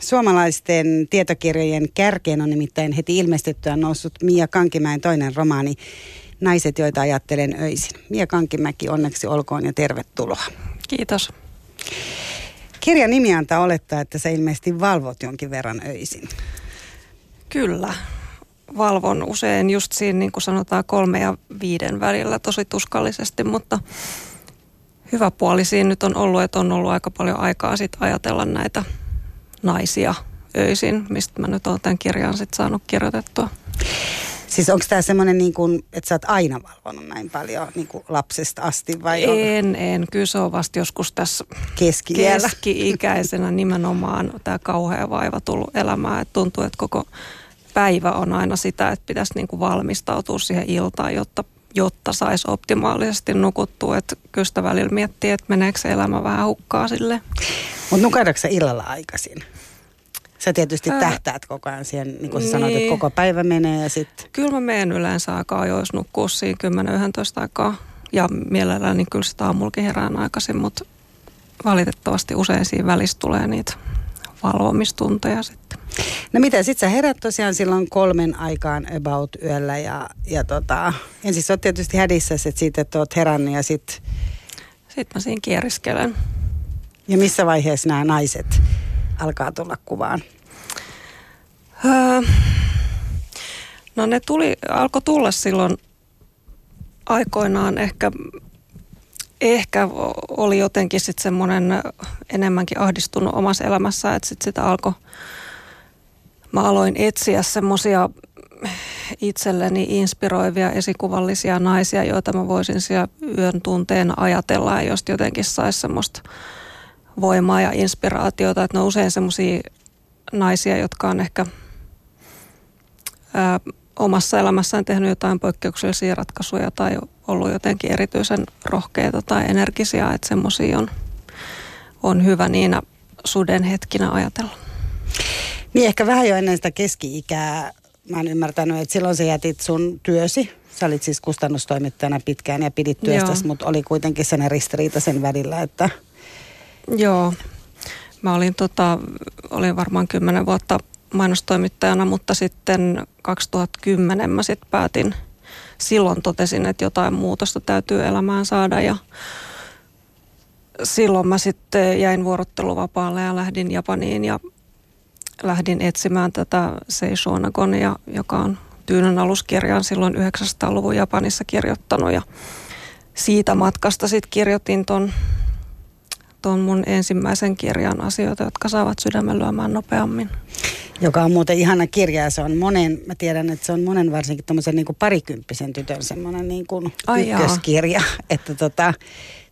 Suomalaisten tietokirjojen kärkeen on nimittäin heti ilmestyttyä noussut Mia Kankimäen toinen romaani Naiset, joita ajattelen öisin. Mia Kankimäki, onneksi olkoon ja tervetuloa. Kiitos. Kirjan nimi antaa olettaa, että sä ilmeisesti valvot jonkin verran öisin. Kyllä. Valvon usein just siinä, niin kuin sanotaan, kolme ja viiden välillä tosi tuskallisesti, mutta hyvä puoli siinä nyt on ollut, että on ollut aika paljon aikaa sit ajatella näitä naisia öisin, mistä mä nyt olen tämän kirjan sit saanut kirjoitettua. Siis onko tämä semmoinen, niin kuin, että sä oot aina valvonut näin paljon niin lapsesta asti vai En, on? en. Kyllä se on vasta joskus tässä keski keski-ikäisenä nimenomaan tämä kauhea vaiva tullut elämään. Että tuntuu, että koko päivä on aina sitä, että pitäisi niin kuin valmistautua siihen iltaan, jotta, jotta saisi optimaalisesti nukuttua. Että kyllä sitä välillä miettii, että meneekö se elämä vähän hukkaa sille. Mutta nukahdatko illalla aikaisin? Sä tietysti Ää... tähtäät koko ajan siihen, niin kuin niin. sanoit, että koko päivä menee ja sitten... Kyllä mä menen yleensä aika ajoissa nukkua siinä 10-11 aikaa. Ja mielelläni niin kyllä sitä aamullakin herään aikaisin, mutta valitettavasti usein siinä välissä tulee niitä valvomistunteja sitten. No mitä, sit sä herät tosiaan silloin kolmen aikaan about yöllä ja, ja tota, ensin sä oot tietysti hädissä sit siitä, että oot herännyt ja sit... Sitten mä siinä kieriskelen. Ja missä vaiheessa nämä naiset alkaa tulla kuvaan? Öö, no ne tuli, alkoi tulla silloin aikoinaan ehkä, ehkä oli jotenkin sitten semmoinen enemmänkin ahdistunut omassa elämässä, että sitten sitä alkoi, mä aloin etsiä semmoisia itselleni inspiroivia esikuvallisia naisia, joita mä voisin siellä yön tunteena ajatella ja jotenkin saisi semmoista voimaa ja inspiraatiota. Että ne on usein semmoisia naisia, jotka on ehkä ää, omassa elämässään tehnyt jotain poikkeuksellisia ratkaisuja tai ollut jotenkin erityisen rohkeita tai energisiä, että semmoisia on, on hyvä niinä suden hetkinä ajatella. Niin ehkä vähän jo ennen sitä keski-ikää mä oon ymmärtänyt, että silloin sä jätit sun työsi. Sä olit siis kustannustoimittajana pitkään ja pidit työstäsi, mutta oli kuitenkin sen ristiriita sen välillä, että Joo. Mä olin, tota, olin varmaan kymmenen vuotta mainostoimittajana, mutta sitten 2010 mä sitten päätin, silloin totesin, että jotain muutosta täytyy elämään saada ja silloin mä sitten jäin vuorotteluvapaalle ja lähdin Japaniin ja lähdin etsimään tätä Seishonagonia, joka on Tyynön aluskirjan silloin 900-luvun Japanissa kirjoittanut ja siitä matkasta sitten kirjoitin ton tuon mun ensimmäisen kirjan asioita, jotka saavat sydämen lyömään nopeammin. Joka on muuten ihana kirja ja se on monen, mä tiedän, että se on monen varsinkin tämmöisen niin parikymppisen tytön semmoinen niin kuin Ai ykköskirja. Jaa. Että tota,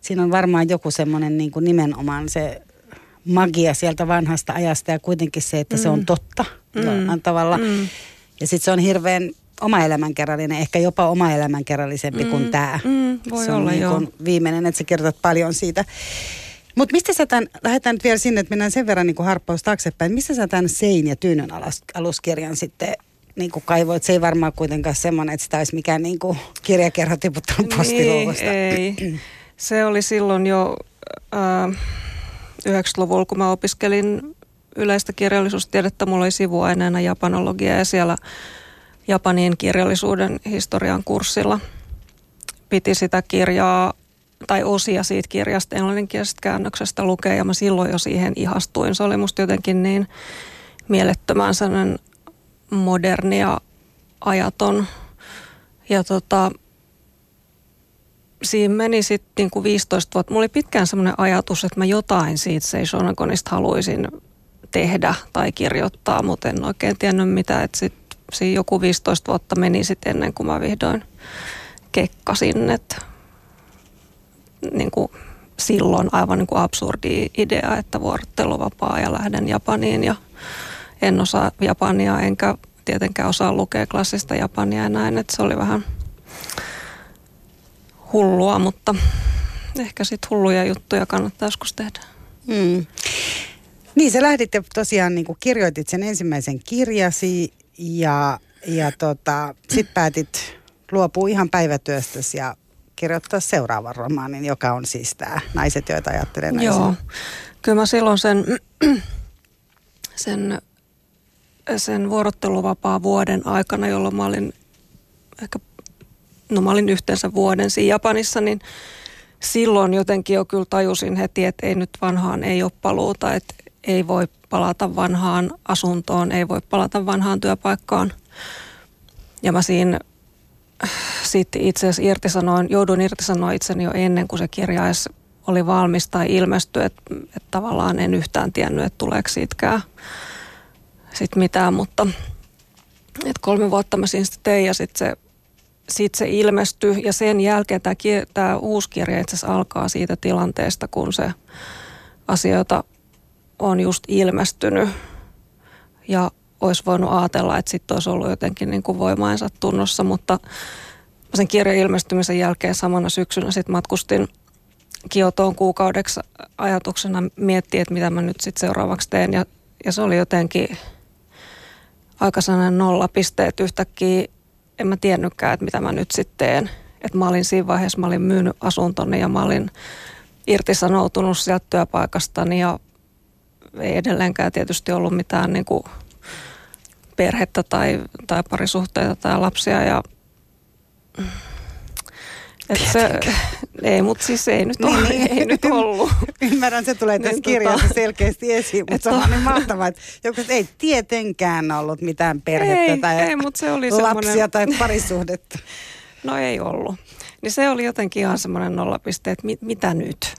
siinä on varmaan joku semmoinen niin kuin nimenomaan se magia sieltä vanhasta ajasta ja kuitenkin se, että mm. se on mm. totta mm. tavalla. Mm. Ja sitten se on hirveän oma elämänkerrallinen, ehkä jopa oma elämänkerrallisempi mm. kuin tämä. Mm, voi se on olla, niin joo. viimeinen, että sä kirjoitat paljon siitä. Mutta mistä sä tämän, lähdetään nyt vielä sinne, että mennään sen verran niin kuin harppaus taaksepäin. Missä sä tämän Sein ja Tyynön aluskirjan sitten niin kuin kaivoit? Se ei varmaan kuitenkaan semmoinen, että sitä olisi mikään niin kuin kirjakerho tiputtanut postiluukusta. Niin, ei. Se oli silloin jo äh, 90-luvulla, kun mä opiskelin yleistä kirjallisuustiedettä. Mulla oli sivuaineena japanologia ja siellä Japanin kirjallisuuden historian kurssilla piti sitä kirjaa tai osia siitä kirjasta englanninkielisestä käännöksestä lukea ja mä silloin jo siihen ihastuin. Se oli musta jotenkin niin mielettömän sellainen moderni ja ajaton. Ja tota, siinä meni sitten niinku 15 vuotta. Mulla oli pitkään semmoinen ajatus, että mä jotain siitä Seishonagonista haluaisin tehdä tai kirjoittaa, mutta en oikein tiennyt mitä. Että sitten siinä joku 15 vuotta meni sitten ennen kuin mä vihdoin kekkasin, että niin kuin silloin aivan niin kuin absurdi idea, että vuorotteluvapaa ja lähden Japaniin ja en osaa Japania enkä tietenkään osaa lukea klassista Japania ja näin, että se oli vähän hullua, mutta ehkä sitten hulluja juttuja kannattaa joskus tehdä. Mm. Niin, sä lähdit ja tosiaan niin kuin kirjoitit sen ensimmäisen kirjasi ja, ja tota, sitten päätit luopua ihan päivätyöstäsi ja kirjoittaa seuraavan romaanin, joka on siis tämä Naiset, joita ajattelen Joo, kyllä mä silloin sen, sen, sen vuorotteluvapaa vuoden aikana, jolloin mä olin ehkä, no mä olin yhteensä vuoden siinä Japanissa, niin silloin jotenkin jo kyllä tajusin heti, että ei nyt vanhaan ei ole paluuta, että ei voi palata vanhaan asuntoon, ei voi palata vanhaan työpaikkaan. Ja mä siinä sitten itse asiassa irtisanoin, jouduin irtisanoa itseni jo ennen kuin se kirja oli valmis tai ilmestyi, että, että tavallaan en yhtään tiennyt, että tuleeko siitäkään sit mitään, mutta että kolme vuotta mä siinä sitten tein ja sitten se, sit se ilmestyi. Ja sen jälkeen tämä uusi kirja itse asiassa alkaa siitä tilanteesta, kun se asioita on just ilmestynyt. Ja olisi voinut ajatella, että sitten olisi ollut jotenkin niin kuin voimaansa tunnossa, mutta sen kirjan ilmestymisen jälkeen samana syksynä sitten matkustin Kiotoon kuukaudeksi ajatuksena miettiä, että mitä mä nyt sitten seuraavaksi teen. Ja, ja se oli jotenkin aika sellainen nollapisteet yhtäkkiä. En mä tiennytkään, että mitä mä nyt sitten teen. Että mä olin siinä vaiheessa, mä olin myynyt asuntoni ja mä olin irtisanoutunut sieltä työpaikastani ja ei edelleenkään tietysti ollut mitään niin kuin perhettä tai, tai parisuhteita tai lapsia ja et se, ei, mutta siis ei nyt, niin, niin. ei nyt ollut. Ymmärrän, se tulee tässä niin, tota- kirjassa tota, selkeästi esiin, mutta se on niin mahtavaa, että joku, ei tietenkään ollut mitään perhettä ei, tai ei, mutta se oli lapsia semmoinen... tai parisuhdetta. No ei ollut. Niin se oli jotenkin ihan semmoinen nollapiste, että mit, mitä nyt?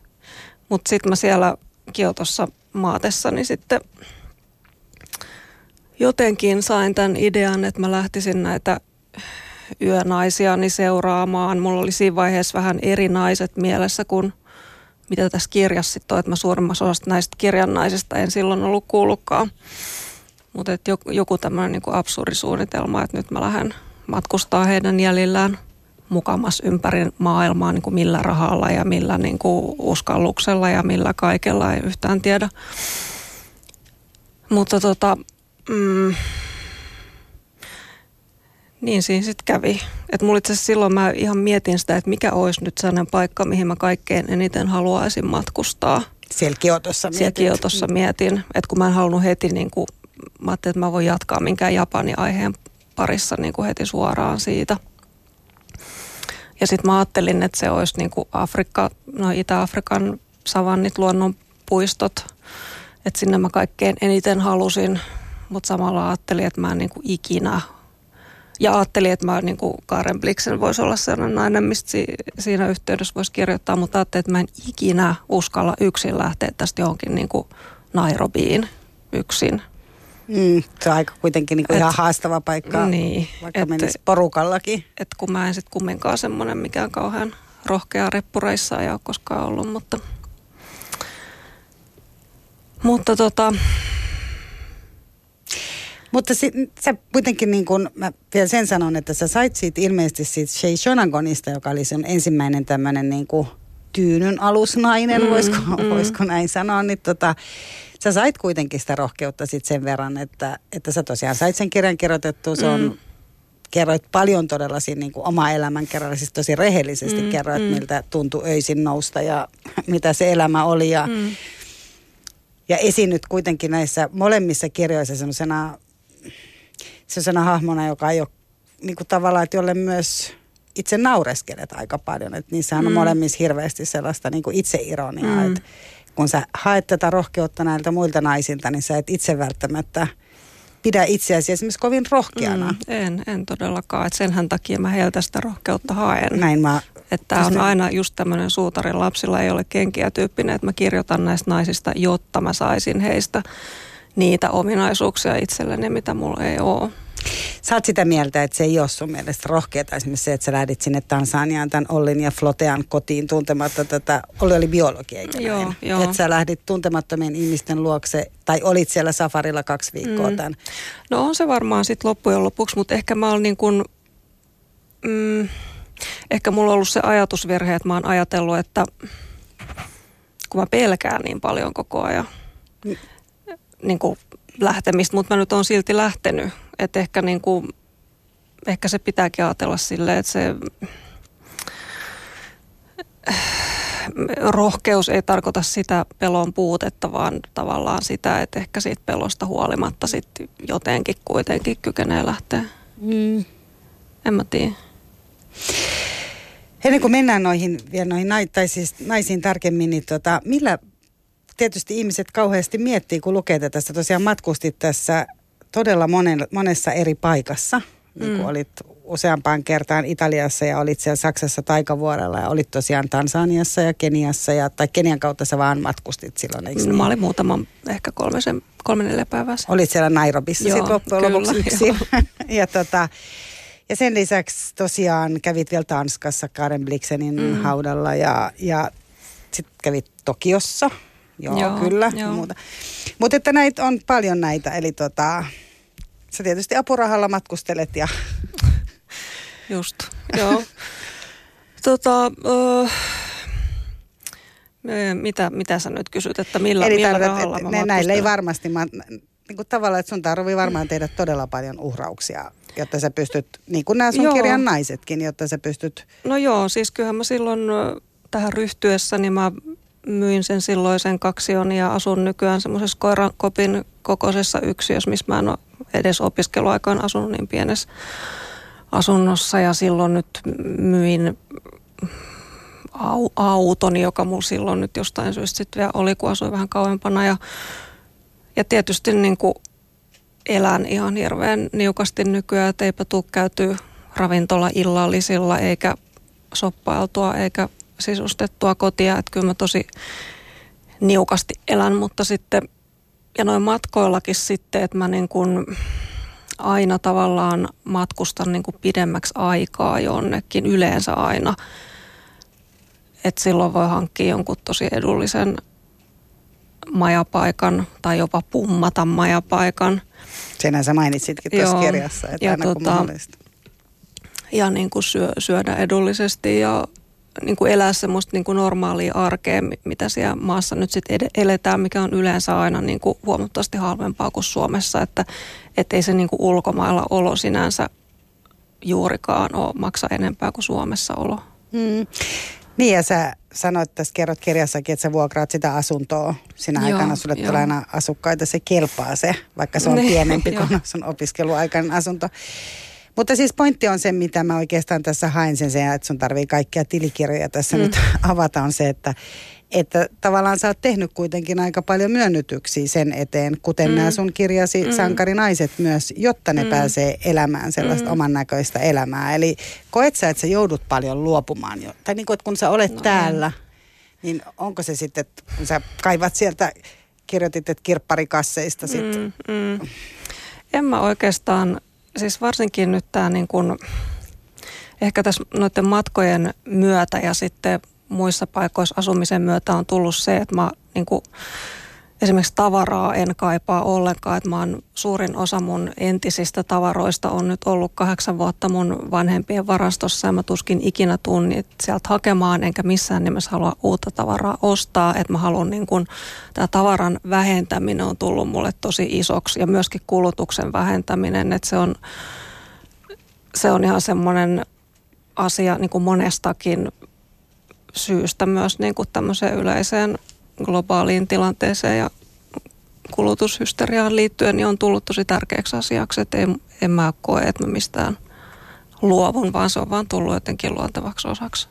Mutta sitten mä siellä Kiotossa maatessa, niin sitten jotenkin sain tämän idean, että mä lähtisin näitä yönaisiani seuraamaan. Mulla oli siinä vaiheessa vähän eri naiset mielessä kuin mitä tässä kirjassa sitten on, että mä suurimmassa osasta näistä kirjan naisista en silloin ollut kuullutkaan. Mutta joku, joku tämmöinen niin absurdisuunnitelma, että nyt mä lähden matkustaa heidän jäljillään mukamas ympäri maailmaa niin kuin millä rahalla ja millä niin kuin uskalluksella ja millä kaikella, ei yhtään tiedä. Mutta tota, mm, niin siinä sitten kävi. Että mulla itse silloin mä ihan mietin sitä, että mikä olisi nyt sellainen paikka, mihin mä kaikkein eniten haluaisin matkustaa. Siellä Kiotossa mietin. Siellä Kiotossa mietin. Että kun mä en halunnut heti niin kuin, mä ajattelin, että mä voin jatkaa minkään Japanin aiheen parissa niin kuin heti suoraan siitä. Ja sitten mä ajattelin, että se olisi niin kuin Afrikka, no Itä-Afrikan savannit, luonnonpuistot. Että sinne mä kaikkein eniten halusin, mutta samalla ajattelin, että mä en niin kuin ikinä ja ajattelin, että mä niin kuin Karen Bliksen voisi olla sellainen nainen, mistä si- siinä yhteydessä voisi kirjoittaa, mutta ajattelin, että mä en ikinä uskalla yksin lähteä tästä johonkin niin kuin Nairobiin yksin. Mm, se on aika kuitenkin niin kuin et, ihan haastava paikka, niin, vaikka et, menisi porukallakin. Että kun mä en sitten kumminkaan semmoinen mikään kauhean rohkea reppureissa ei ole koskaan ollut, mutta, mutta tota, mutta sit, sä kuitenkin niin kun, mä vielä sen sanon, että sä sait siitä ilmeisesti siitä Shei Shonagonista, joka oli sun ensimmäinen tämmöinen niin kuin tyynyn alusnainen, mm, voisiko, mm. voisiko näin sanoa, niin tota, sä sait kuitenkin sitä rohkeutta sit sen verran, että, että sä tosiaan sait sen kirjan kirjoitettua, se on mm kerroit paljon todella siinä niin kuin oma elämän kerralla, siis tosi rehellisesti mm, kerroit, mm. miltä tuntui öisin nousta ja mitä se elämä oli. Ja, mm. ja esiinnyt kuitenkin näissä molemmissa kirjoissa semmoisena sellaisena hahmona, joka ei ole niin kuin tavallaan, että jolle myös itse naureskelet aika paljon. Että niissähän on mm. molemmissa hirveästi sellaista niin kuin itseironiaa, mm. että kun sä haet tätä rohkeutta näiltä muilta naisilta, niin sä et itse välttämättä pidä itseäsi esimerkiksi kovin rohkeana. Mm, en, en todellakaan. Et senhän takia mä heiltä sitä rohkeutta haen. Näin mä... Että on aina just tämmöinen suutarin lapsilla ei ole kenkiä tyyppinen, että mä kirjoitan näistä naisista, jotta mä saisin heistä niitä ominaisuuksia itselleni, mitä mulla ei ole. Sä oot sitä mieltä, että se ei ole sun mielestä rohkeata esimerkiksi se, että sä lähdit sinne Tansaniaan tämän Ollin ja Flotean kotiin tuntematta tätä, Olli oli biologi eikä joo, näin? Joo. Että sä lähdit tuntemattomien ihmisten luokse tai olit siellä safarilla kaksi viikkoa mm. tämän. No on se varmaan sitten loppujen lopuksi, mutta ehkä mä olen niin kuin, mm, ehkä mulla on ollut se ajatusvirhe, että mä oon ajatellut, että kun mä pelkään niin paljon koko ajan, mm niin kuin lähtemistä, mutta mä nyt on silti lähtenyt. Että ehkä, niin kuin, ehkä se pitääkin ajatella silleen, että se... rohkeus ei tarkoita sitä pelon puutetta, vaan tavallaan sitä, että ehkä siitä pelosta huolimatta sitten jotenkin kuitenkin kykenee lähteä. Mm. En mä tiedä. Ennen kuin mennään noihin, vielä noihin tai siis naisiin tarkemmin, niin tota, millä tietysti ihmiset kauheasti miettii, kun lukee tätä. Tosiaan matkustit tässä todella monen, monessa eri paikassa. Niin kuin mm. olit useampaan kertaan Italiassa ja olit siellä Saksassa taikavuorella ja olit tosiaan Tansaniassa ja Keniassa. Ja, tai Kenian kautta sä vaan matkustit silloin, eikö niin? Mä olin muutama, ehkä kolmisen, kolme neljä päivää Olit siellä Nairobissa sitten loppujen lopuksi yksin. ja, tota, ja sen lisäksi tosiaan kävit vielä Tanskassa Karen Blixenin mm. haudalla ja, ja sitten kävit Tokiossa. Joo, joo kyllä. Joo. Muuta. Mutta että näitä on paljon näitä, eli tota, sä tietysti apurahalla matkustelet ja... Just, joo. tota, uh, mitä, mitä sä nyt kysyt, että millä, Eli millä tarvitset, rahalla että ne, näille ei varmasti, mä, niin kuin tavallaan, että sun tarvii varmaan tehdä todella paljon uhrauksia, jotta sä pystyt, niin kuin nämä sun joo. kirjan naisetkin, jotta sä pystyt... No joo, siis kyllähän mä silloin tähän ryhtyessä, niin mä myin sen silloisen kaksion ja asun nykyään semmoisessa koirankopin kokoisessa yksiössä, missä mä en ole edes opiskeluaikaan asunut niin pienessä asunnossa. Ja silloin nyt myin au, joka mulla silloin nyt jostain syystä sitten vielä oli, kun asuin vähän kauempana. Ja, ja tietysti niin kuin elän ihan hirveän niukasti nykyään, että eipä tule käyty ravintola illallisilla eikä soppailtua eikä sisustettua kotia, että kyllä mä tosi niukasti elän, mutta sitten ja noin matkoillakin sitten, että mä niin kuin aina tavallaan matkustan niin kuin pidemmäksi aikaa jonnekin, yleensä aina. Että silloin voi hankkia jonkun tosi edullisen majapaikan tai jopa pummata majapaikan. Senhän sä mainitsitkin tuossa kirjassa, että ja aina tota, mahdollista. Ja niin kuin syö, syödä edullisesti ja niin kuin elää semmoista niin kuin normaalia arkea, mitä siellä maassa nyt sitten eletään, mikä on yleensä aina niin kuin huomattavasti halvempaa kuin Suomessa, että et ei se niin kuin ulkomailla olo sinänsä juurikaan ole maksa enempää kuin Suomessa olo. Mm. Niin ja sä sanoit tässä, kerrot kirjassakin, että sä vuokraat sitä asuntoa sinä joo, aikana, sulle tulee aina asukkaita, se kelpaa se, vaikka se on niin, pienempi kuin sun opiskeluaikainen asunto. Mutta siis pointti on se, mitä mä oikeastaan tässä haen sen, sen että sun tarvii kaikkia tilikirjoja tässä mm. nyt avata, on se, että, että tavallaan sä oot tehnyt kuitenkin aika paljon myönnytyksiä sen eteen, kuten mm. nämä sun kirjasi mm. sankarinaiset myös, jotta ne mm. pääsee elämään sellaista mm. oman näköistä elämää. Eli koet sä, että sä joudut paljon luopumaan jo, tai niin kuin, että kun sä olet no, täällä, niin onko se sitten, että kun sä kaivat sieltä, kirjoitit, että kirpparikasseista sitten? Mm, mm. En mä oikeastaan siis varsinkin nyt tämä niin kuin, ehkä tässä noiden matkojen myötä ja sitten muissa paikoissa asumisen myötä on tullut se, että mä niin kuin, esimerkiksi tavaraa en kaipaa ollenkaan, että mä oon, suurin osa mun entisistä tavaroista on nyt ollut kahdeksan vuotta mun vanhempien varastossa ja mä tuskin ikinä tuun sieltä hakemaan, enkä missään nimessä halua uutta tavaraa ostaa, että mä haluan niin kun, tämä tavaran vähentäminen on tullut mulle tosi isoksi ja myöskin kulutuksen vähentäminen, että se on, se on ihan semmoinen asia niin kuin monestakin syystä myös niin kuin tämmöiseen yleiseen globaaliin tilanteeseen ja kulutushysteriaan liittyen niin on tullut tosi tärkeäksi asiaksi, että en, en mä koe, että mä mistään luovun, vaan se on vaan tullut jotenkin luontevaksi osaksi.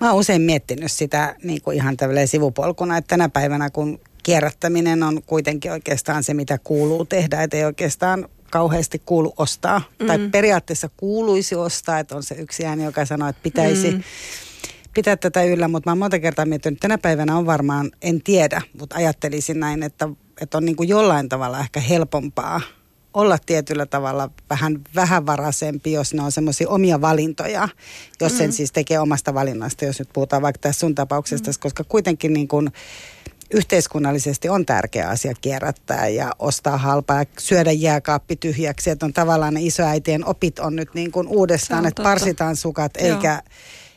Mä oon usein miettinyt sitä niin kuin ihan tällainen sivupolkuna, että tänä päivänä kun kierrättäminen on kuitenkin oikeastaan se, mitä kuuluu tehdä, että ei oikeastaan kauheasti kuulu ostaa. Mm. Tai periaatteessa kuuluisi ostaa, että on se yksi ääni, joka sanoo, että pitäisi mm pitää tätä yllä, mutta mä oon monta kertaa miettinyt, että tänä päivänä on varmaan, en tiedä, mutta ajattelisin näin, että, että on niin kuin jollain tavalla ehkä helpompaa olla tietyllä tavalla vähän vähävaraisempi, jos ne on semmoisia omia valintoja, jos mm. sen siis tekee omasta valinnasta, jos nyt puhutaan vaikka tässä sun tapauksesta, mm. koska kuitenkin niin kuin yhteiskunnallisesti on tärkeä asia kierrättää ja ostaa halpaa ja syödä jääkaappi tyhjäksi, että on tavallaan ne isoäitien opit on nyt niin kuin uudestaan, että parsitaan sukat Joo. eikä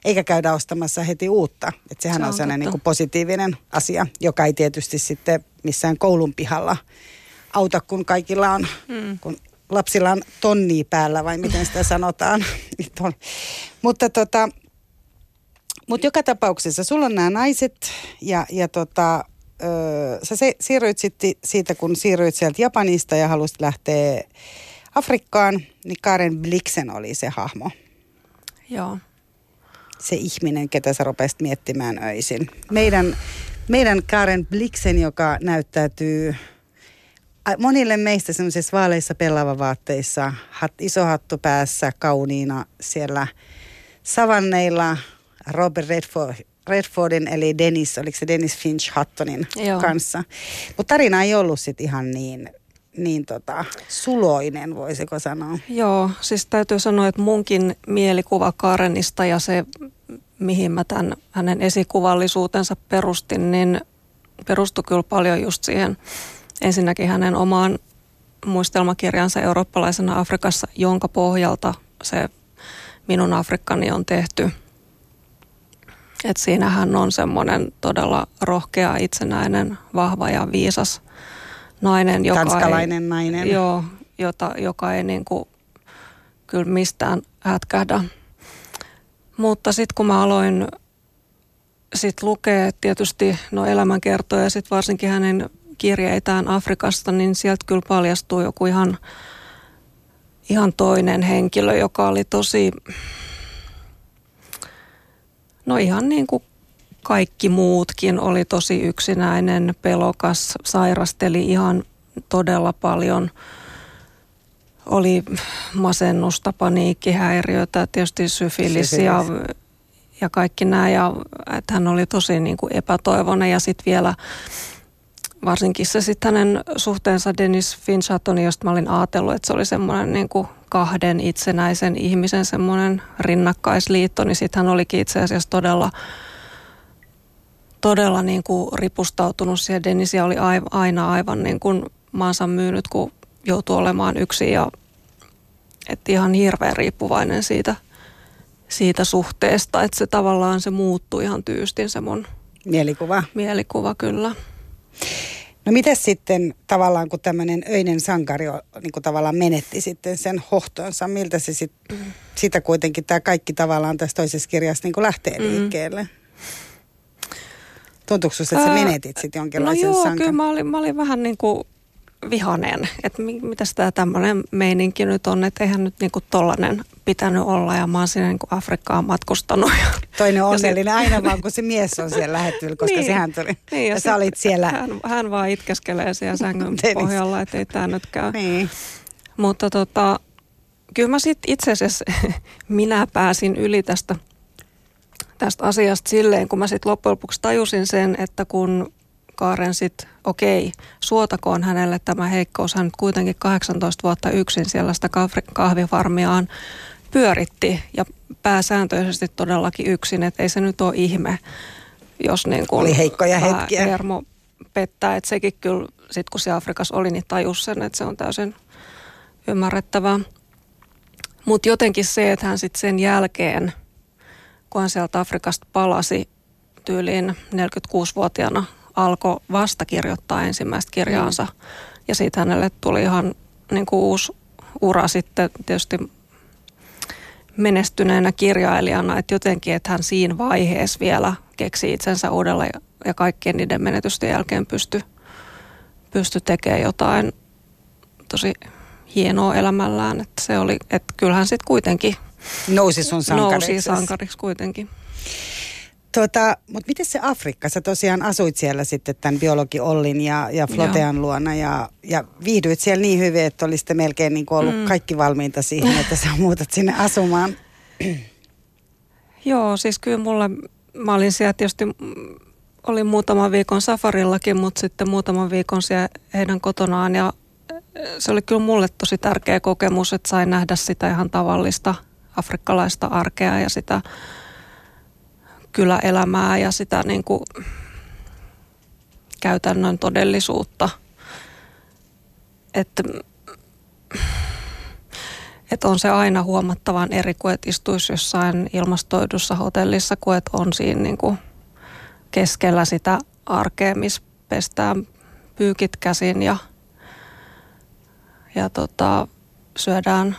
eikä käydä ostamassa heti uutta. Että sehän Se on, on sellainen niin kuin positiivinen asia, joka ei tietysti sitten missään koulun pihalla auta, kun kaikilla on, mm. kun lapsilla on tonni päällä vai miten sitä sanotaan. Mutta tota, Mutta joka tapauksessa, sulla on nämä naiset ja, ja tota, öö, sä se, siirryit sitten siitä, kun siirryit sieltä Japanista ja halusit lähteä Afrikkaan, niin Karen Blixen oli se hahmo. Joo. Se ihminen, ketä sä rupesit miettimään öisin. Meidän, meidän Karen Blixen, joka näyttäytyy monille meistä semmoisissa vaaleissa vaatteissa, hat, iso hattu päässä, kauniina siellä savanneilla Robert Redford, Redfordin eli Dennis, oliko se Dennis Finch Hattonin Joo. kanssa. Mutta tarina ei ollut sitten ihan niin niin tota, suloinen, voisiko sanoa. Joo, siis täytyy sanoa, että munkin mielikuva Karenista ja se, mihin mä tämän hänen esikuvallisuutensa perustin, niin perustui kyllä paljon just siihen ensinnäkin hänen omaan muistelmakirjansa eurooppalaisena Afrikassa, jonka pohjalta se minun Afrikkani on tehty. Et siinähän on semmoinen todella rohkea, itsenäinen, vahva ja viisas nainen, joka Tanskalainen ei, nainen. Joo, jota, joka ei niin kuin, kyllä mistään hätkähdä. Mutta sitten kun mä aloin sit lukea tietysti no elämänkertoja ja sitten varsinkin hänen kirjeitään Afrikasta, niin sieltä kyllä paljastuu joku ihan, ihan toinen henkilö, joka oli tosi, no ihan niin kuin kaikki muutkin oli tosi yksinäinen, pelokas, sairasteli ihan todella paljon. Oli masennusta, paniikkihäiriötä, tietysti syfilis ja, ja kaikki nämä. Ja että hän oli tosi niin kuin epätoivoinen ja sitten vielä varsinkin se sitten hänen suhteensa Dennis Finchatoni, josta mä olin ajatellut, että se oli semmoinen niin kuin kahden itsenäisen ihmisen semmoinen rinnakkaisliitto, niin sitten hän olikin itse asiassa todella todella niin kuin ripustautunut siihen. Denisia oli aina aivan niin kuin maansa myynyt, kun joutui olemaan yksin ja että ihan hirveän riippuvainen siitä, siitä suhteesta, että se tavallaan se muuttui ihan tyystin se mun mielikuva. Mielikuva kyllä. No miten sitten tavallaan, kun tämmöinen öinen sankari niin kuin tavallaan menetti sitten sen hohtonsa, miltä se sit, mm. sitä kuitenkin tämä kaikki tavallaan tässä toisessa kirjassa niin kuin lähtee mm. liikkeelle? Tuntuuko että sä menetit sitten jonkinlaisen No joo, sankan? kyllä mä olin, mä olin vähän niin kuin vihanen, että mitä tämä tämmöinen meininki nyt on, että eihän nyt niinku tollanen pitänyt olla ja mä oon sinne niinku Afrikkaan matkustanut. Toinen on onnellinen aina vaan, kun se mies on siellä lähettynyt, koska niin, sehän tuli. Niin, ja, ja sä olit siellä. Hän, hän vaan itkeskelee siellä sängyn pohjalla, että ei tämä nyt käy. Niin. Mutta tota, kyllä mä sitten itse asiassa, minä pääsin yli tästä tästä asiasta silleen, kun mä sitten loppujen lopuksi tajusin sen, että kun Kaaren sitten, okei, suotakoon hänelle tämä heikkous, hän kuitenkin 18 vuotta yksin siellä sitä kahvifarmiaan pyöritti ja pääsääntöisesti todellakin yksin, että ei se nyt ole ihme, jos niin kuin oli heikkoja hetkiä. Hermo pettää, että sekin kyllä sitten kun se Afrikassa oli, niin tajus sen, että se on täysin ymmärrettävää. Mutta jotenkin se, että hän sitten sen jälkeen – kun hän sieltä Afrikasta palasi tyyliin 46-vuotiaana, alkoi vasta kirjoittaa ensimmäistä kirjaansa. Mm. Ja siitä hänelle tuli ihan niin kuin uusi ura sitten tietysti menestyneenä kirjailijana, että jotenkin, että hän siinä vaiheessa vielä keksi itsensä uudella ja, kaikkien niiden menetysten jälkeen pysty, pysty tekemään jotain tosi hienoa elämällään. Että se oli, että kyllähän sitten kuitenkin Nousi sun sankariksi. Nousi sankariksi kuitenkin. Tota, mutta miten se Afrikka? Sä tosiaan asuit siellä sitten tämän biologi Ollin ja, ja Flotean Joo. luona ja, ja viihdyit siellä niin hyvin, että olisitte melkein niin ollut mm. kaikki valmiita siihen, että sä muutat sinne asumaan. Joo, siis kyllä mulla, mä olin siellä tietysti, olin muutaman viikon safarillakin, mutta sitten muutaman viikon siellä heidän kotonaan ja se oli kyllä mulle tosi tärkeä kokemus, että sain nähdä sitä ihan tavallista – afrikkalaista arkea ja sitä kyläelämää ja sitä niin kuin käytännön todellisuutta. Että et on se aina huomattavan eri kuin, että istuisi jossain ilmastoidussa hotellissa, kuin että on siinä niin kuin keskellä sitä arkea, missä pestään pyykit käsin ja, ja tota, syödään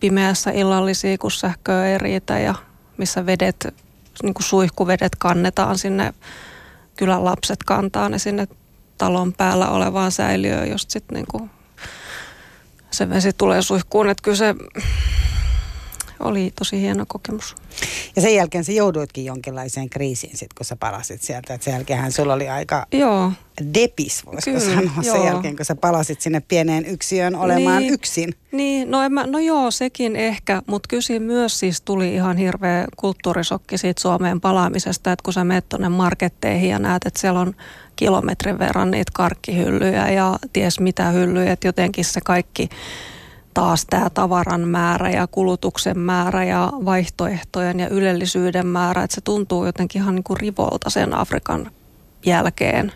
pimeässä illallisia, kun sähköä ei riitä ja missä vedet niin kuin suihkuvedet kannetaan sinne, kylän lapset kantaa ne sinne talon päällä olevaan säiliöön, josta sitten niin se vesi tulee suihkuun. Että kyllä se oli tosi hieno kokemus. Ja sen jälkeen sä jouduitkin jonkinlaiseen kriisiin sit, kun sä palasit sieltä. Et sen jälkeen sulla oli aika joo. depis, voisiko Kyllä, sanoa, joo. sen jälkeen, kun sä palasit sinne pieneen yksiöön olemaan niin, yksin. Niin, no, en mä, no joo, sekin ehkä, mutta kyllä myös siis tuli ihan hirveä kulttuurisokki siitä Suomeen palaamisesta, että kun sä menet tuonne marketteihin ja näet, että siellä on kilometrin verran niitä karkkihyllyjä ja ties mitä hyllyjä, että jotenkin se kaikki taas tämä tavaran määrä ja kulutuksen määrä ja vaihtoehtojen ja ylellisyyden määrä, että se tuntuu jotenkin ihan niin kuin rivolta sen Afrikan jälkeen.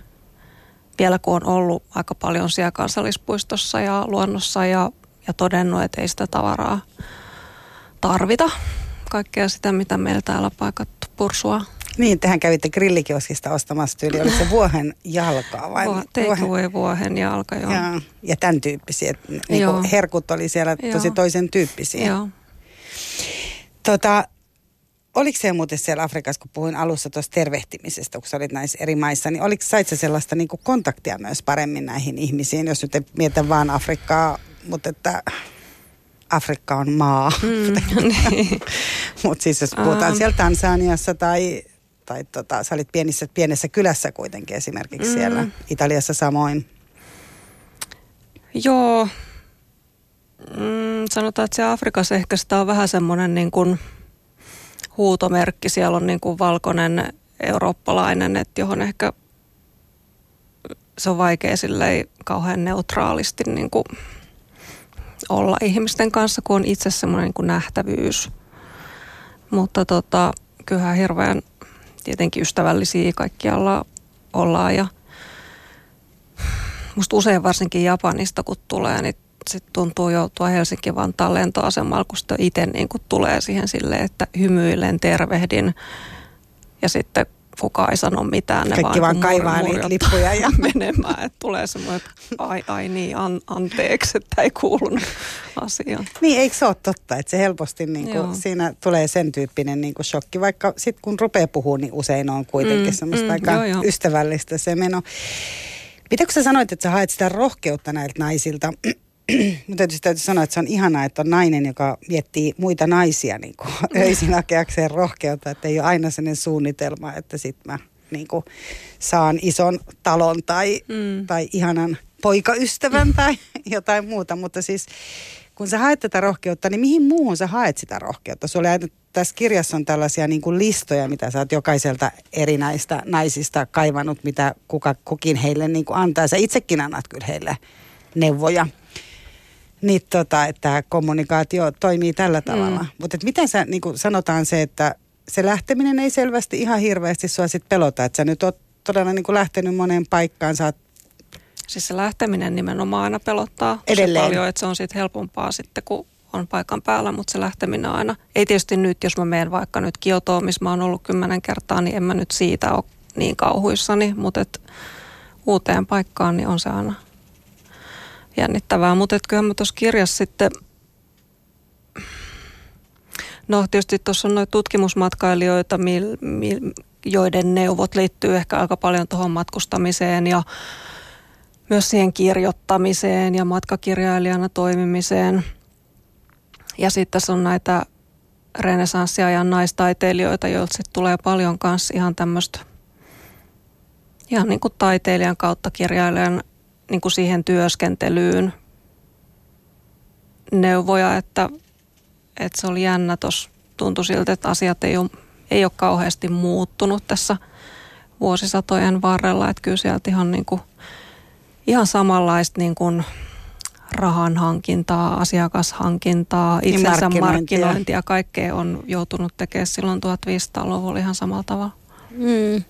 Vielä kun on ollut aika paljon siellä kansallispuistossa ja luonnossa ja, ja todennut, että ei sitä tavaraa tarvita. Kaikkea sitä, mitä meillä täällä paikattu pursua. Niin, tehän kävitte grillikioskista ostamassa tyyli. Oliko se vuohen jalkaa vai? Vuohen, vuohen jalka, joo. Ja, ja tämän tyyppisiä. Niin joo. herkut oli siellä joo. tosi toisen tyyppisiä. Joo. Tota, oliko se muuten siellä Afrikassa, kun puhuin alussa tuosta tervehtimisestä, kun sä olit näissä eri maissa, niin oliko, sait sä sellaista niin kuin kontaktia myös paremmin näihin ihmisiin, jos nyt ei mietitä vaan Afrikkaa, mutta että Afrikka on maa. Mm, niin. mutta siis jos puhutaan um. siellä Tansaniassa tai tai tota, sä olit pienissä, pienessä kylässä kuitenkin esimerkiksi mm. siellä, Italiassa samoin. Joo, mm, sanotaan, että se Afrikassa ehkä sitä on vähän semmoinen niin kuin huutomerkki. Siellä on niin kuin valkoinen eurooppalainen, että johon ehkä se on vaikea silleen kauhean neutraalisti niin kuin olla ihmisten kanssa, kun on itse semmoinen niin kuin nähtävyys. Mutta tota, kyllähän hirveän tietenkin ystävällisiä kaikkialla ollaan. Ja musta usein varsinkin Japanista kun tulee, niin sitten tuntuu joutua Helsinki-Vantaan lentoasemalla, kun sitten itse niin tulee siihen silleen, että hymyilen, tervehdin. Ja sitten kukaan ei sano mitään. Ne Kaikki vaan, vaan kaivaa niitä lippuja ja menemään. Että tulee semmoinen, että ai, ai niin, an, anteeksi, että ei kuulunut asiaan. Niin, eikö se ole totta, että se helposti niin kuin, siinä tulee sen tyyppinen niin kuin shokki, vaikka sitten kun rupeaa puhumaan, niin usein on kuitenkin mm, semmoista mm, aika joo, joo. ystävällistä se meno. Mitä kun sä sanoit, että sä haet sitä rohkeutta näiltä naisilta, mutta tietysti täytyy sanoa, että se on ihanaa, että on nainen, joka miettii muita naisia niin kuin öisin hakeakseen rohkeutta, että ei ole aina sellainen suunnitelma, että sitten mä niin kuin, saan ison talon tai, mm. tai ihanan poikaystävän tai jotain muuta, mutta siis kun sä haet tätä rohkeutta, niin mihin muuhun sä haet sitä rohkeutta? Sulla tässä kirjassa on tällaisia niin kuin listoja, mitä sä oot jokaiselta erinäistä naisista kaivannut, mitä kuka, kukin heille niin kuin antaa. Sä itsekin annat kyllä heille neuvoja niin tota, että kommunikaatio toimii tällä tavalla. Mm. Mutta miten sä, niin sanotaan se, että se lähteminen ei selvästi ihan hirveästi sua sit pelota, että sä nyt oot todella niin lähtenyt moneen paikkaan, sä oot Siis se lähteminen nimenomaan aina pelottaa Edelleen. paljon, että se on sitten helpompaa sitten, kun on paikan päällä, mutta se lähteminen aina. Ei tietysti nyt, jos mä menen vaikka nyt Kiotoon, missä mä oon ollut kymmenen kertaa, niin en mä nyt siitä ole niin kauhuissani, mutta et uuteen paikkaan niin on se aina jännittävää. Mutta kyllähän mä tuossa kirjassa sitten, no tietysti tuossa on noita tutkimusmatkailijoita, mil, mil, joiden neuvot liittyy ehkä aika paljon tuohon matkustamiseen ja myös siihen kirjoittamiseen ja matkakirjailijana toimimiseen. Ja sitten tässä on näitä renesanssiajan naistaiteilijoita, joilta sitten tulee paljon kanssa ihan tämmöistä ihan niin kuin taiteilijan kautta kirjailijan niin kuin siihen työskentelyyn neuvoja, että, että se oli jännä tuossa. Tuntui siltä, että asiat ei ole, ei ole kauheasti muuttunut tässä vuosisatojen varrella. Että kyllä sieltä ihan, niin kuin, ihan samanlaista niin kuin rahan hankintaa, asiakashankintaa, niin itsensä niin markkinointia, kaikkea on joutunut tekemään silloin 1500-luvulla ihan samalla tavalla. Mm.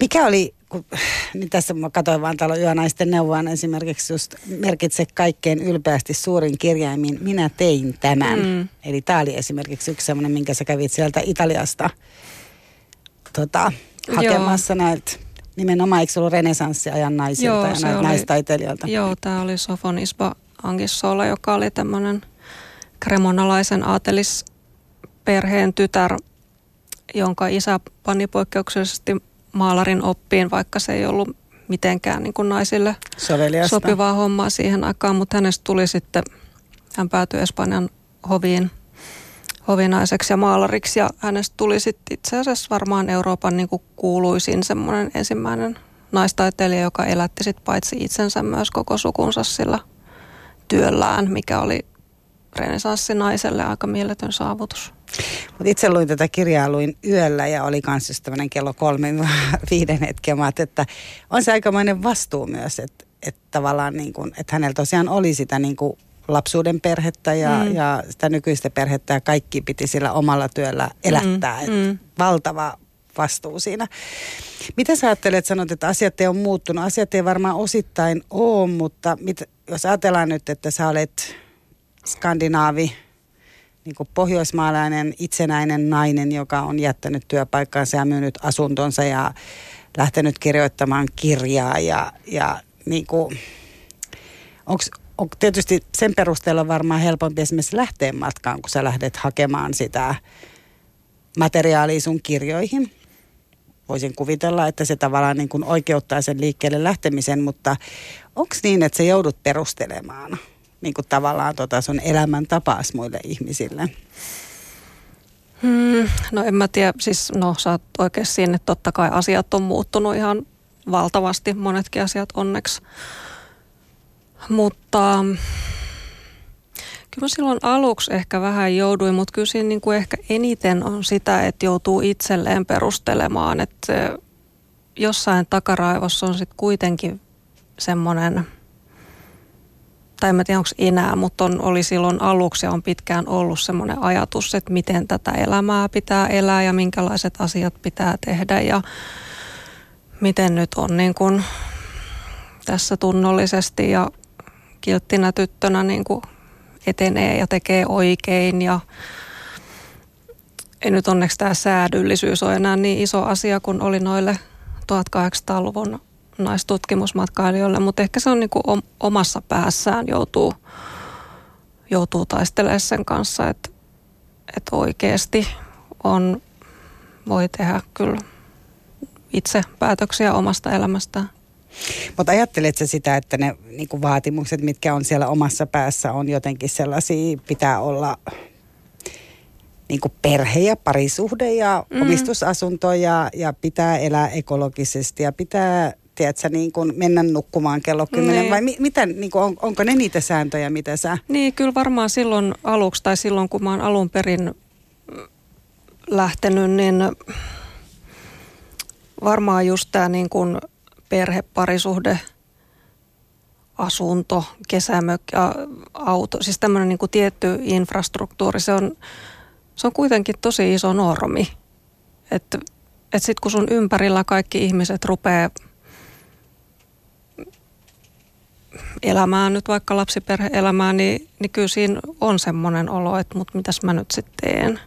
Mikä oli kun, niin tässä mä katsoin vaan täällä yönaisten neuvoan esimerkiksi just merkitse kaikkein ylpeästi suurin kirjaimin, minä tein tämän. Mm. Eli tämä oli esimerkiksi yksi semmoinen, minkä sä kävit sieltä Italiasta tota, hakemassa Joo. näiltä nimenomaan, eikö se ollut renesanssiajan naisilta joo, ja näiltä oli, naistaiteilijoilta? Joo, tämä oli Sofonisba Angissola, joka oli tämmöinen kremonalaisen aatelisperheen tytär, jonka isä pani poikkeuksellisesti maalarin oppiin, vaikka se ei ollut mitenkään niin kuin naisille Soveliasta. sopivaa hommaa siihen aikaan, mutta hänestä tuli sitten, hän päätyi Espanjan hoviin hovinaiseksi ja maalariksi ja hänestä tuli sitten itse asiassa varmaan Euroopan niin kuin kuuluisin semmoinen ensimmäinen naistaiteilija, joka elätti sit paitsi itsensä myös koko sukunsa sillä työllään, mikä oli renesanssinaiselle aika mieletön saavutus. Mut itse luin tätä kirjaa, luin yöllä ja oli kanssa tämmöinen kello kolme viiden hetken. Mä että on se aikamoinen vastuu myös, että, että tavallaan niin kuin, että hänellä tosiaan oli sitä niin kuin lapsuuden perhettä ja, mm. ja sitä nykyistä perhettä ja kaikki piti sillä omalla työllä elättää. Mm. Mm. Valtava vastuu siinä. Mitä sä ajattelet, sanot, että asiat ei ole muuttunut? Asiat ei varmaan osittain ole, mutta mit, jos ajatellaan nyt, että sä olet skandinaavi, niin kuin pohjoismaalainen itsenäinen nainen, joka on jättänyt työpaikkaansa ja myynyt asuntonsa ja lähtenyt kirjoittamaan kirjaa ja, ja niin kuin, onks, on tietysti sen perusteella varmaan helpompi esimerkiksi lähteä matkaan, kun sä lähdet hakemaan sitä materiaalia sun kirjoihin. Voisin kuvitella, että se tavallaan niin kuin oikeuttaa sen liikkeelle lähtemisen, mutta onko niin, että sä joudut perustelemaan niin kuin tavallaan tota sun elämän tapaas muille ihmisille? Hmm, no en mä tiedä, siis no sä oot oikein siinä, että totta kai asiat on muuttunut ihan valtavasti, monetkin asiat onneksi. Mutta kyllä silloin aluksi ehkä vähän jouduin, mutta kyllä siinä niin kuin ehkä eniten on sitä, että joutuu itselleen perustelemaan, että jossain takaraivossa on sitten kuitenkin semmoinen, tai en tiedä onko enää, mutta on, oli silloin aluksi ja on pitkään ollut semmoinen ajatus, että miten tätä elämää pitää elää ja minkälaiset asiat pitää tehdä ja miten nyt on niin kuin tässä tunnollisesti ja kilttinä tyttönä niin kuin etenee ja tekee oikein ja ei nyt onneksi tämä säädyllisyys ole enää niin iso asia kuin oli noille 1800-luvun naistutkimusmatkailijoille, mutta ehkä se on niin kuin omassa päässään joutuu, joutuu taistelemaan sen kanssa, että, että oikeasti on, voi tehdä kyllä itse päätöksiä omasta elämästään. Mutta ajatteletko sitä, että ne niin vaatimukset, mitkä on siellä omassa päässä, on jotenkin sellaisia, pitää olla niin kuin perhe ja parisuhde ja mm. omistusasunto ja, ja pitää elää ekologisesti ja pitää tiedätkö, niin kuin mennä nukkumaan kello 10 niin. vai mi, mitä, niin kuin on, onko ne niitä sääntöjä, mitä sä... Niin, kyllä varmaan silloin aluksi tai silloin, kun mä oon alun perin lähtenyt, niin varmaan just tämä niin kuin perhe, parisuhde, asunto, kesämökki, auto, siis tämmöinen niin kuin tietty infrastruktuuri, se on, se on kuitenkin tosi iso normi. Että et sitten kun sun ympärillä kaikki ihmiset rupeaa elämään nyt vaikka lapsiperhe-elämää, niin, niin kyllä siinä on semmoinen olo, että mut mitäs mä nyt sitten teen.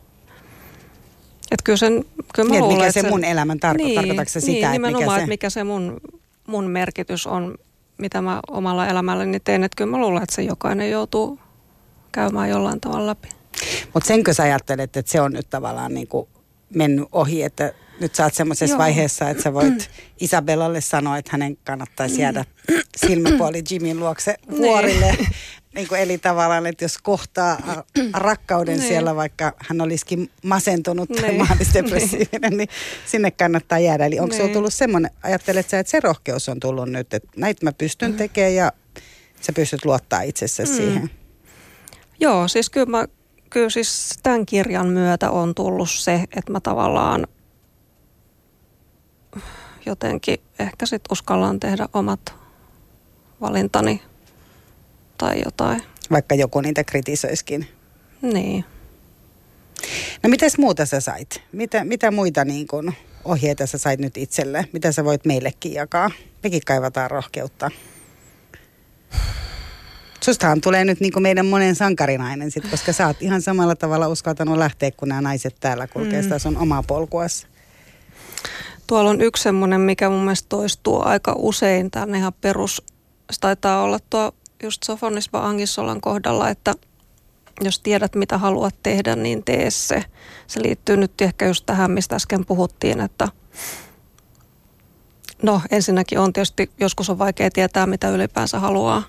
Että kyllä sen, kyllä mä niin, luulen, mikä se mun elämän tarko- niin, tarkoitatko se sitä, niin, että mikä se... että mikä se mun, mun merkitys on, mitä mä omalla elämälläni teen. Että kyllä mä luulen, että se jokainen joutuu käymään jollain tavalla läpi. Mutta senkö sä ajattelet, että se on nyt tavallaan niin kuin mennyt ohi, että nyt sä oot semmoisessa vaiheessa, että sä voit Isabellalle sanoa, että hänen kannattaisi jäädä silmäpuoli Jimin luokse niin. vuorille. niin kuin eli tavallaan, että jos kohtaa rakkauden niin. siellä, vaikka hän olisikin masentunut tai niin. maanisdepressiivinen, niin sinne kannattaa jäädä. Eli onko sinulla tullut semmoinen, ajattelet sä, että se rohkeus on tullut nyt, että näitä mä pystyn tekemään ja sä pystyt luottaa itsessäsi mm. siihen? Joo, siis kyllä, mä, kyllä siis tämän kirjan myötä on tullut se, että mä tavallaan jotenkin ehkä sit uskallan tehdä omat valintani tai jotain. Vaikka joku niitä kritisoiskin. Niin. No mitäs muuta sä sait? Mitä, mitä muita niin kun ohjeita sä sait nyt itselle? Mitä sä voit meillekin jakaa? Mekin kaivataan rohkeutta. Sustahan tulee nyt niin meidän monen sankarinainen sit, koska sä oot ihan samalla tavalla uskaltanut lähteä, kun nämä naiset täällä kulkee mm. sitä sun omaa polkuas. Tuolla on yksi semmoinen, mikä mun mielestä toistuu aika usein. Tämä on ihan perus, se taitaa olla tuo just Sofonisba Angissolan kohdalla, että jos tiedät mitä haluat tehdä, niin tee se. Se liittyy nyt ehkä just tähän, mistä äsken puhuttiin, että no ensinnäkin on tietysti, joskus on vaikea tietää, mitä ylipäänsä haluaa.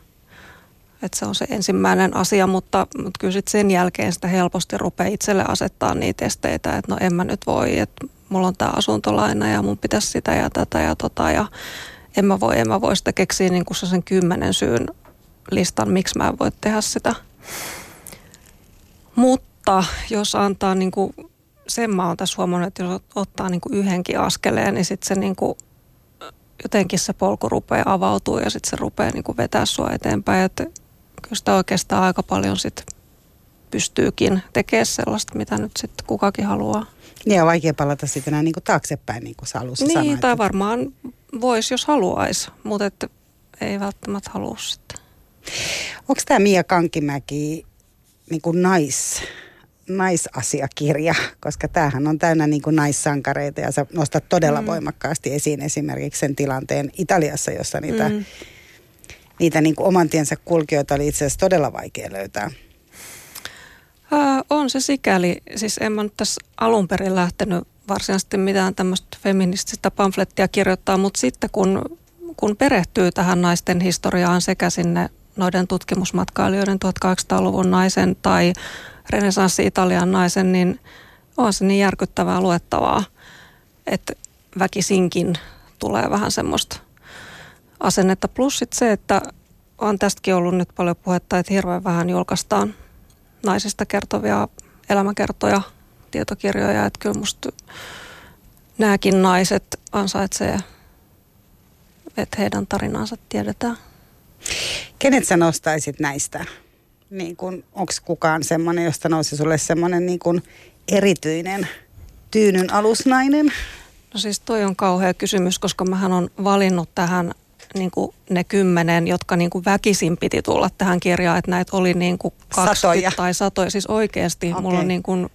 Että se on se ensimmäinen asia, mutta, mutta kyllä sitten sen jälkeen sitä helposti rupeaa itselle asettaa niitä esteitä, että no en mä nyt voi, että mulla on tämä asuntolaina ja mun pitäisi sitä ja tätä ja tota ja en mä voi, en mä voi sitä keksiä niin kuin sen kymmenen syyn listan, miksi mä en voi tehdä sitä. Mutta jos antaa niin kuin, sen mä oon tässä huomannut, että jos ottaa niin kuin yhdenkin askeleen, niin sitten se niin kuin, jotenkin se polku rupeaa avautuu ja sitten se rupeaa niin kuin vetää sua eteenpäin. Että kyllä sitä oikeastaan aika paljon sit pystyykin tekemään sellaista, mitä nyt sitten kukakin haluaa. Niin on vaikea palata sitten enää niin kuin taaksepäin, niin kuin sä alussa Niin, sanoit. tai varmaan voisi, jos haluaisi, mutta että ei välttämättä halua sitten. Onko tämä Mia Kankimäki niin kuin nais, naisasiakirja, koska tämähän on täynnä niin kuin naissankareita ja sä nostat todella mm. voimakkaasti esiin esimerkiksi sen tilanteen Italiassa, jossa niitä, mm. niitä niin kuin oman tiensä kulkijoita oli itse asiassa todella vaikea löytää. On se sikäli. Siis en mä nyt tässä alun perin lähtenyt varsinaisesti mitään tämmöistä feminististä pamflettia kirjoittaa, mutta sitten kun, kun perehtyy tähän naisten historiaan sekä sinne noiden tutkimusmatkailijoiden 1800-luvun naisen tai renesanssi-Italian naisen, niin on se niin järkyttävää luettavaa, että väkisinkin tulee vähän semmoista asennetta. Plus sit se, että on tästäkin ollut nyt paljon puhetta, että hirveän vähän julkaistaan naisista kertovia elämäkertoja, tietokirjoja. Että kyllä musta nämäkin naiset ansaitsee, että heidän tarinansa tiedetään. Kenet sä nostaisit näistä? Niin kun, onko kukaan semmoinen, josta nousi sulle semmoinen niin kun erityinen tyynyn alusnainen? No siis toi on kauhea kysymys, koska mähän on valinnut tähän niin kuin ne kymmenen, jotka niin kuin väkisin piti tulla tähän kirjaan, että näitä oli niin kuin 20 satoja. tai satoja. Siis oikeasti okay. mulla on niin kuin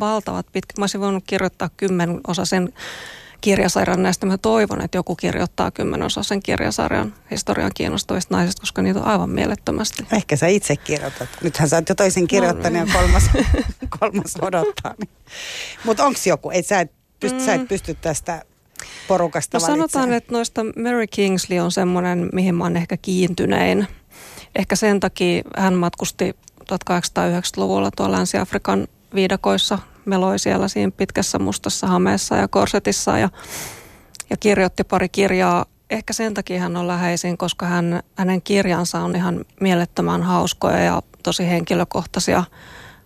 valtavat pitkät. Mä olisin voinut kirjoittaa kymmen osa sen kirjasarjan näistä. Mä toivon, että joku kirjoittaa kymmenen osa sen kirjasarjan historian kiinnostavista naisista, koska niitä on aivan mielettömästi. Ehkä sä itse kirjoitat. Nythän sä oot jo toisen kirjoittanut no, ja kolmas, kolmas odottaa. Niin. Mutta onko joku? Ei, sä, et pysty, mm. sä et mm. pysty tästä porukasta no, sanotaan, että noista Mary Kingsley on semmoinen, mihin mä oon ehkä kiintynein. Ehkä sen takia hän matkusti 1890-luvulla tuolla Länsi-Afrikan viidakoissa, meloi siellä siinä pitkässä mustassa hameessa ja korsetissa ja, ja kirjoitti pari kirjaa. Ehkä sen takia hän on läheisin, koska hän, hänen kirjansa on ihan mielettömän hauskoja ja tosi henkilökohtaisia.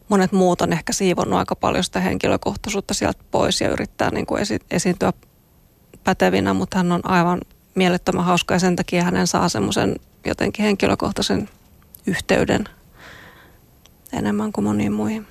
Monet muut on ehkä siivonnut aika paljon sitä henkilökohtaisuutta sieltä pois ja yrittää niin kuin esi- esiintyä pätevinä, mutta hän on aivan mielettömän hauska ja sen takia hänen saa semmoisen jotenkin henkilökohtaisen yhteyden enemmän kuin moniin muihin.